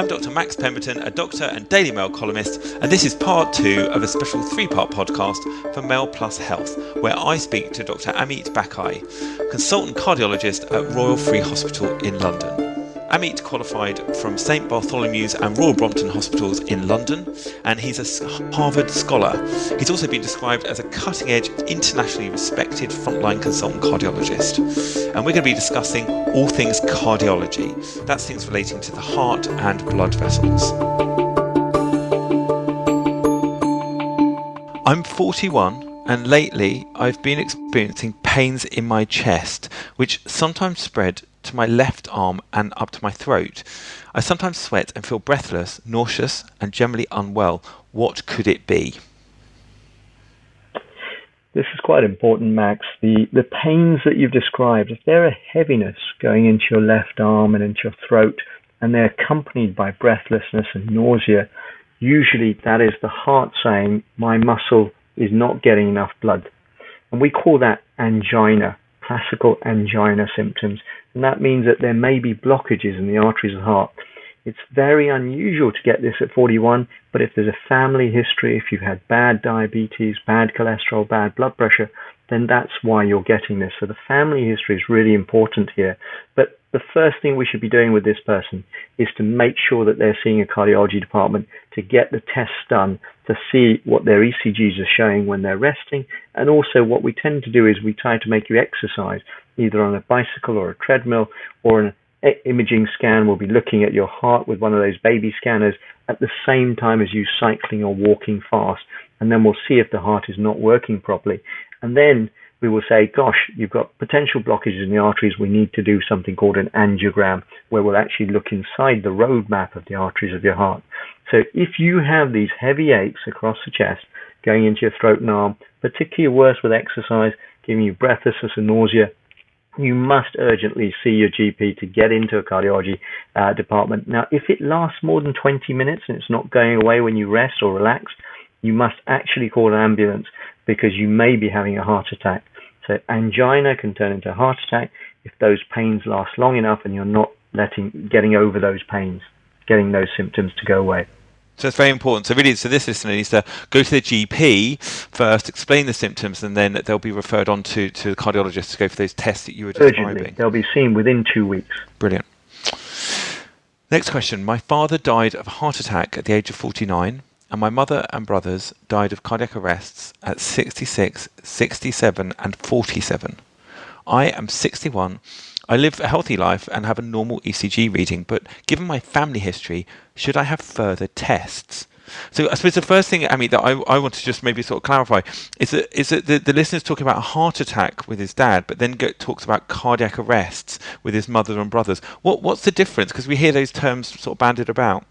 I'm Dr. Max Pemberton, a doctor and Daily Mail columnist, and this is part two of a special three part podcast for Mail Plus Health, where I speak to Dr. Ameet Bakhai, consultant cardiologist at Royal Free Hospital in London. Ameet qualified from St Bartholomew's and Royal Brompton Hospitals in London, and he's a Harvard scholar. He's also been described as a cutting edge, internationally respected frontline consultant cardiologist. And we're going to be discussing all things cardiology. That's things relating to the heart and blood vessels. I'm 41 and lately I've been experiencing pains in my chest, which sometimes spread to my left arm and up to my throat. I sometimes sweat and feel breathless, nauseous, and generally unwell. What could it be? This is quite important, Max. The, the pains that you've described, if they're a heaviness going into your left arm and into your throat, and they're accompanied by breathlessness and nausea, usually that is the heart saying, My muscle is not getting enough blood. And we call that angina, classical angina symptoms and that means that there may be blockages in the arteries of the heart. It's very unusual to get this at 41, but if there's a family history, if you've had bad diabetes, bad cholesterol, bad blood pressure, then that's why you're getting this. So the family history is really important here. But the first thing we should be doing with this person is to make sure that they're seeing a cardiology department to get the tests done to see what their ECGs are showing when they're resting. And also what we tend to do is we try to make you exercise either on a bicycle or a treadmill or an imaging scan. We'll be looking at your heart with one of those baby scanners at the same time as you cycling or walking fast. And then we'll see if the heart is not working properly. And then we will say, gosh, you've got potential blockages in the arteries. We need to do something called an angiogram where we'll actually look inside the roadmap of the arteries of your heart. So if you have these heavy aches across the chest going into your throat and arm, particularly worse with exercise, giving you breathlessness and nausea, you must urgently see your GP to get into a cardiology uh, department. Now, if it lasts more than 20 minutes and it's not going away when you rest or relax, you must actually call an ambulance because you may be having a heart attack. So angina can turn into a heart attack if those pains last long enough and you're not letting getting over those pains, getting those symptoms to go away. So it's very important. So really, so this listener needs to go to the GP first, explain the symptoms, and then they'll be referred on to, to the cardiologist to go for those tests that you were describing. Urgently. They'll be seen within two weeks. Brilliant. Next question. My father died of a heart attack at the age of 49, and my mother and brothers died of cardiac arrests at 66, 67, and 47. I am 61 I live a healthy life and have a normal ECG reading, but given my family history, should I have further tests? So I suppose the first thing, I mean, that I, I want to just maybe sort of clarify is that is that the, the listener's talking about a heart attack with his dad, but then talks about cardiac arrests with his mother and brothers. What what's the difference? Because we hear those terms sort of banded about.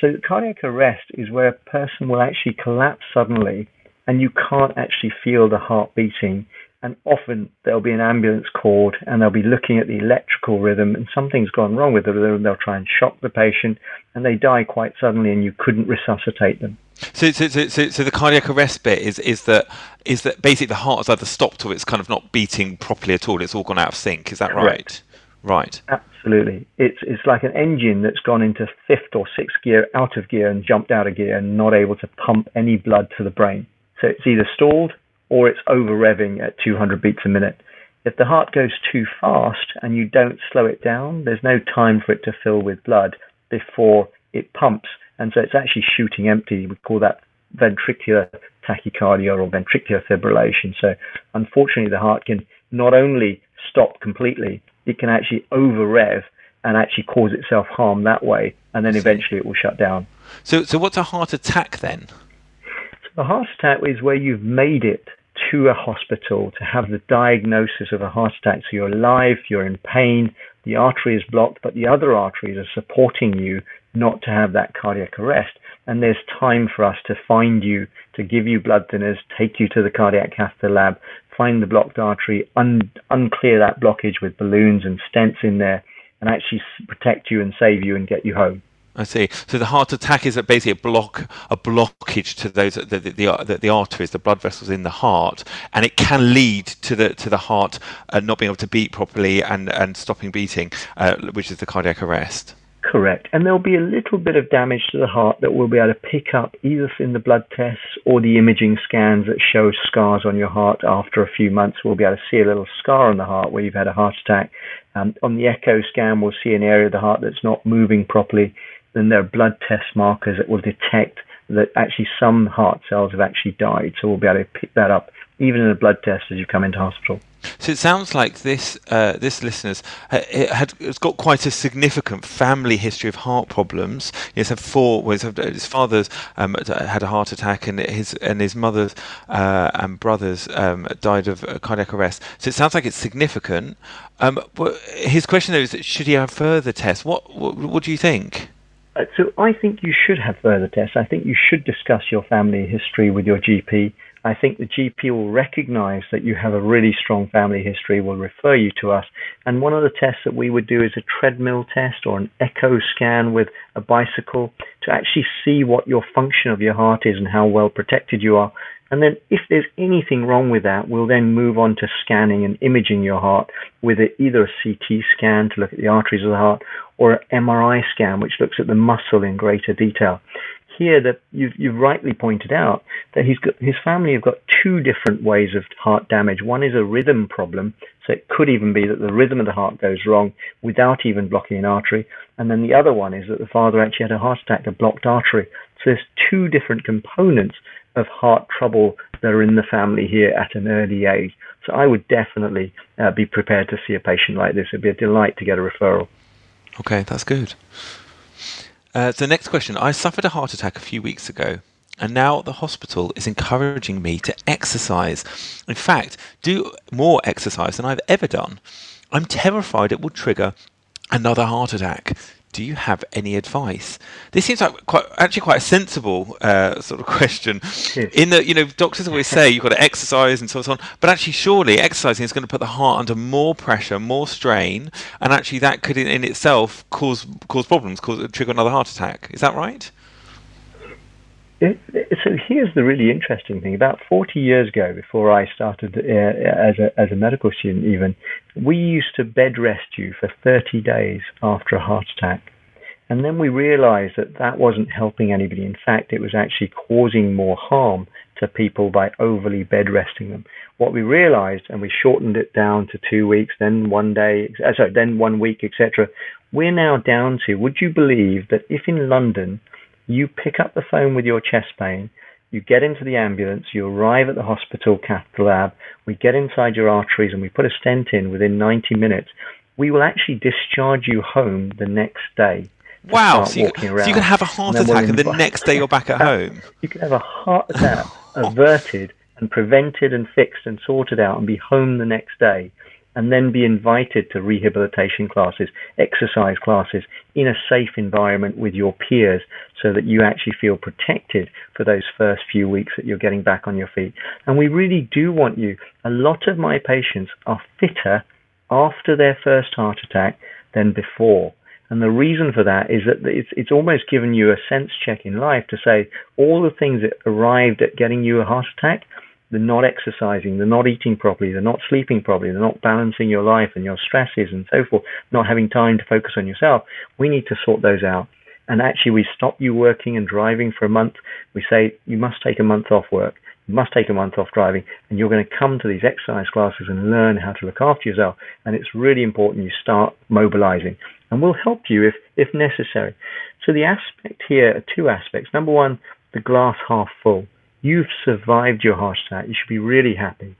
So cardiac arrest is where a person will actually collapse suddenly, and you can't actually feel the heart beating and often there'll be an ambulance called and they'll be looking at the electrical rhythm and something's gone wrong with the rhythm. They'll try and shock the patient and they die quite suddenly and you couldn't resuscitate them. So, so, so, so, so the cardiac arrest bit is, is that is that basically the heart has either stopped or it's kind of not beating properly at all. It's all gone out of sync. Is that Correct. right? Right. Absolutely. It's it's like an engine that's gone into fifth or sixth gear, out of gear, and jumped out of gear, and not able to pump any blood to the brain. So it's either stalled or it's over revving at 200 beats a minute. If the heart goes too fast and you don't slow it down, there's no time for it to fill with blood before it pumps. And so it's actually shooting empty. We call that ventricular tachycardia or ventricular fibrillation. So unfortunately, the heart can not only stop completely, it can actually over rev and actually cause itself harm that way. And then eventually it will shut down. So, so what's a heart attack then? So a heart attack is where you've made it to a hospital to have the diagnosis of a heart attack. So you're alive, you're in pain, the artery is blocked, but the other arteries are supporting you not to have that cardiac arrest. And there's time for us to find you, to give you blood thinners, take you to the cardiac catheter lab, find the blocked artery, un- unclear that blockage with balloons and stents in there, and actually protect you and save you and get you home. I see. So the heart attack is basically a block, a blockage to those the the, the, the arteries, the blood vessels in the heart, and it can lead to the to the heart uh, not being able to beat properly and and stopping beating, uh, which is the cardiac arrest. Correct. And there'll be a little bit of damage to the heart that we'll be able to pick up either in the blood tests or the imaging scans that show scars on your heart after a few months. We'll be able to see a little scar on the heart where you've had a heart attack. Um, on the echo scan, we'll see an area of the heart that's not moving properly. Then there are blood test markers that will detect that actually some heart cells have actually died. So we'll be able to pick that up even in a blood test as you come into hospital. So it sounds like this uh, this listeners uh, it had it's got quite a significant family history of heart problems. He's had four. Well, his father's um, had a heart attack, and his and his mother uh, and brothers um, died of cardiac arrest. So it sounds like it's significant. Um, his question though is, should he have further tests? What what, what do you think? Uh, so I think you should have further tests. I think you should discuss your family history with your GP. I think the GP will recognize that you have a really strong family history, will refer you to us. And one of the tests that we would do is a treadmill test or an echo scan with a bicycle to actually see what your function of your heart is and how well protected you are. And then if there's anything wrong with that, we'll then move on to scanning and imaging your heart with either a CT scan to look at the arteries of the heart or an MRI scan, which looks at the muscle in greater detail here that you've, you've rightly pointed out that he's got, his family have got two different ways of heart damage. One is a rhythm problem, so it could even be that the rhythm of the heart goes wrong without even blocking an artery. And then the other one is that the father actually had a heart attack, a blocked artery. So there's two different components of heart trouble that are in the family here at an early age. So I would definitely uh, be prepared to see a patient like this. It'd be a delight to get a referral. Okay, that's good. Uh, so, next question. I suffered a heart attack a few weeks ago, and now the hospital is encouraging me to exercise. In fact, do more exercise than I've ever done. I'm terrified it will trigger another heart attack do you have any advice? This seems like quite actually quite a sensible uh, sort of question. In that you know doctors always say you've got to exercise and so on, but actually surely exercising is going to put the heart under more pressure, more strain, and actually that could in, in itself cause cause problems, cause trigger another heart attack. Is that right? It, so here's the really interesting thing. About 40 years ago, before I started uh, as a as a medical student, even we used to bed rest you for 30 days after a heart attack, and then we realised that that wasn't helping anybody. In fact, it was actually causing more harm to people by overly bed resting them. What we realised, and we shortened it down to two weeks, then one day, uh, sorry, then one week, etc. We're now down to. Would you believe that if in London you pick up the phone with your chest pain, you get into the ambulance, you arrive at the hospital cath lab, we get inside your arteries and we put a stent in within 90 minutes. We will actually discharge you home the next day. Wow, so you, so you, can have a heart and attack and the next day you're back at home. You can have a heart attack averted and prevented and fixed and sorted out and be home the next day and then be invited to rehabilitation classes, exercise classes in a safe environment with your peers so that you actually feel protected for those first few weeks that you're getting back on your feet. And we really do want you. A lot of my patients are fitter after their first heart attack than before. And the reason for that is that it's, it's almost given you a sense check in life to say all the things that arrived at getting you a heart attack they're not exercising, they're not eating properly, they're not sleeping properly, they're not balancing your life and your stresses and so forth, not having time to focus on yourself, we need to sort those out. And actually, we stop you working and driving for a month. We say you must take a month off work, you must take a month off driving, and you're going to come to these exercise classes and learn how to look after yourself. And it's really important you start mobilizing, and we'll help you if, if necessary. So, the aspect here are two aspects. Number one, the glass half full You've survived your heart attack. You should be really happy.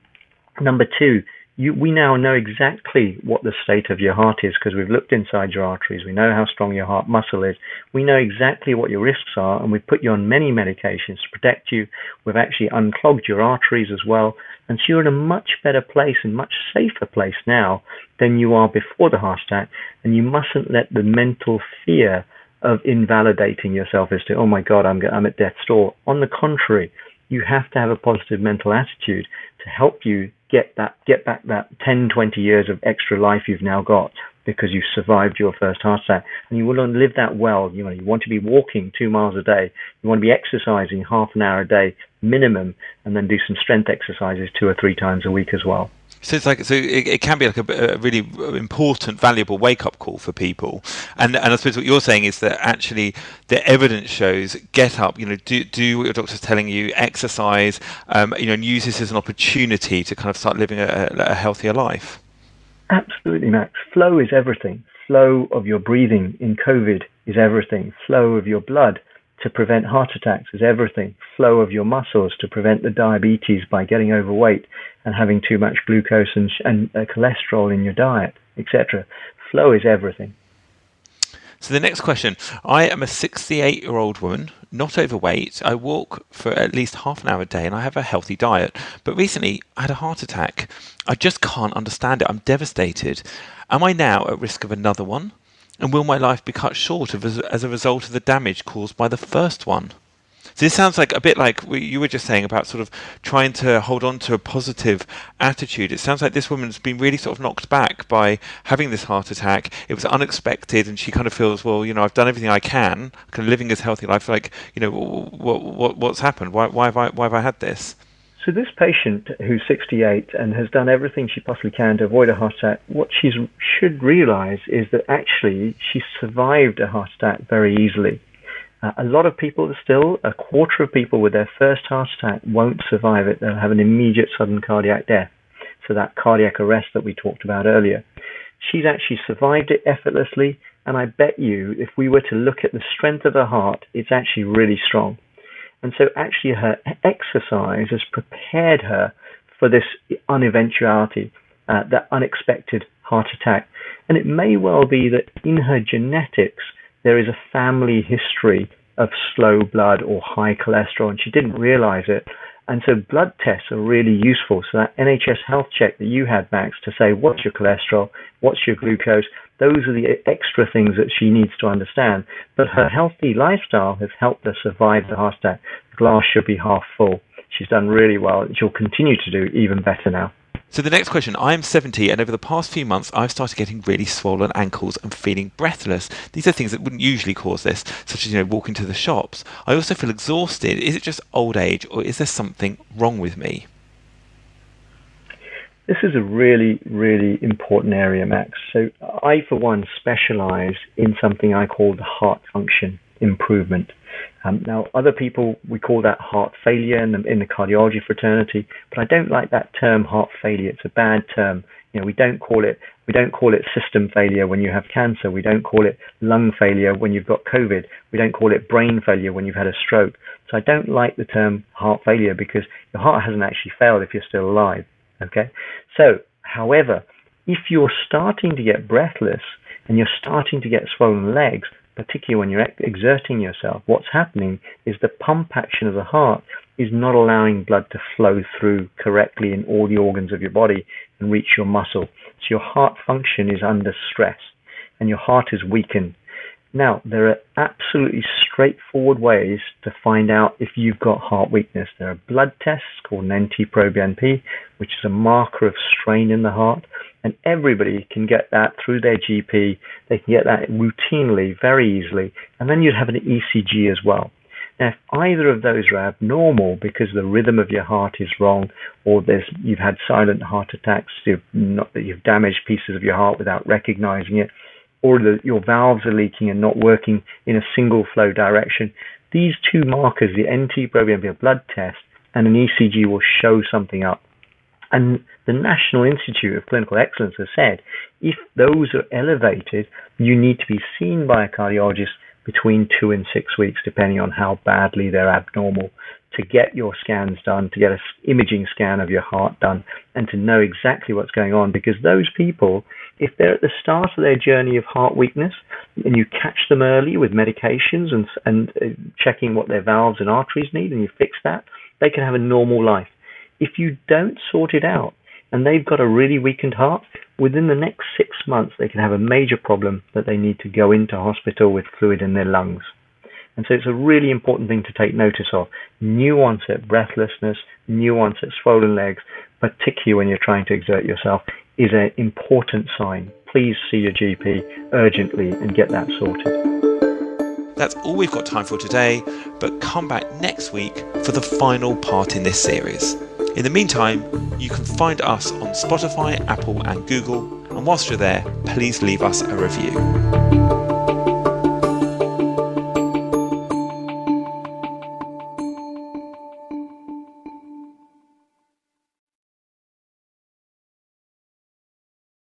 Number two, you, we now know exactly what the state of your heart is because we've looked inside your arteries. We know how strong your heart muscle is. We know exactly what your risks are, and we've put you on many medications to protect you. We've actually unclogged your arteries as well. And so you're in a much better place and much safer place now than you are before the heart attack. And you mustn't let the mental fear of invalidating yourself as to, oh my God, I'm, I'm at death's door. On the contrary, you have to have a positive mental attitude to help you get that get back that 10 20 years of extra life you've now got because you survived your first heart attack. And you want to live that well. You know you want to be walking 2 miles a day. You want to be exercising half an hour a day minimum and then do some strength exercises two or three times a week as well So it's like so it, it can be like a, a, really important, valuable wake up call for people. And and I suppose what you're saying is that actually the evidence shows get up, you know, do do what your doctor's telling you, exercise, um, you know, and use this as an opportunity to kind of start living a, a healthier life. Absolutely, Max. Flow is everything. Flow of your breathing in COVID is everything. Flow of your blood to prevent heart attacks is everything. Flow of your muscles to prevent the diabetes by getting overweight and having too much glucose and, and uh, cholesterol in your diet, etc. Flow is everything. So the next question, I am a 68 year old woman, not overweight. I walk for at least half an hour a day and I have a healthy diet. But recently I had a heart attack. I just can't understand it. I'm devastated. Am I now at risk of another one? And will my life be cut short as a result of the damage caused by the first one? So this sounds like a bit like you were just saying about sort of trying to hold on to a positive attitude. It sounds like this woman's been really sort of knocked back by having this heart attack. It was unexpected, and she kind of feels, well, you know, I've done everything I can, kind of living this healthy life. Like, you know, what, what what's happened? Why, why have I why have I had this? So this patient who's 68 and has done everything she possibly can to avoid a heart attack, what she should realize is that actually she survived a heart attack very easily. Uh, a lot of people still, a quarter of people with their first heart attack won't survive it. They'll have an immediate sudden cardiac death. So that cardiac arrest that we talked about earlier. She's actually survived it effortlessly. And I bet you, if we were to look at the strength of her heart, it's actually really strong. And so actually her exercise has prepared her for this uneventuality, uh, that unexpected heart attack. And it may well be that in her genetics, there is a family history of slow blood or high cholesterol, and she didn't realize it. And so blood tests are really useful. So that NHS health check that you had, Max, to say what's your cholesterol, what's your glucose, those are the extra things that she needs to understand. But her healthy lifestyle has helped her survive the heart attack. The glass should be half full. She's done really well. She'll continue to do even better now. So the next question, I'm 70 and over the past few months I've started getting really swollen ankles and feeling breathless. These are things that wouldn't usually cause this, such as you know walking to the shops. I also feel exhausted. Is it just old age or is there something wrong with me? This is a really, really important area, Max. So I, for one, specialize in something I call the heart function improvement. Um, now, other people, we call that heart failure in the, in the cardiology fraternity, but I don't like that term heart failure. It's a bad term. You know, we don't call it we don't call it system failure when you have cancer. We don't call it lung failure when you've got COVID. We don't call it brain failure when you've had a stroke. So I don't like the term heart failure because your heart hasn't actually failed if you're still alive. Okay. So, however, if you're starting to get breathless and you're starting to get swollen legs, particularly when you're exerting yourself, what's happening is the pump action of the heart is not allowing blood to flow through correctly in all the organs of your body and reach your muscle. So your heart function is under stress and your heart is weakened. Now, there are absolutely straightforward ways to find out if you've got heart weakness. There are blood tests called an NT-proBNP, which is a marker of strain in the heart, and everybody can get that through their GP. They can get that routinely, very easily, and then you'd have an ECG as well. Now, if either of those are abnormal because the rhythm of your heart is wrong, or you've had silent heart attacks, you've not you've damaged pieces of your heart without recognizing it, or the, your valves are leaking and not working in a single flow direction, these two markers, the NT-proBNP blood test and an ECG, will show something up. And the National Institute of Clinical Excellence has said if those are elevated, you need to be seen by a cardiologist between two and six weeks, depending on how badly they're abnormal to get your scans done, to get an imaging scan of your heart done, and to know exactly what's going on. Because those people, if they're at the start of their journey of heart weakness, and you catch them early with medications and and uh, checking what their valves and arteries need, and you fix that, they can have a normal life. If you don't sort it out, and they've got a really weakened heart, within the next six months they can have a major problem that they need to go into hospital with fluid in their lungs. And so it's a really important thing to take notice of. New onset breathlessness, new onset swollen legs, particularly when you're trying to exert yourself, is an important sign. Please see your GP urgently and get that sorted. That's all we've got time for today, but come back next week for the final part in this series. In the meantime, you can find us on Spotify, Apple, and Google. And whilst you're there, please leave us a review.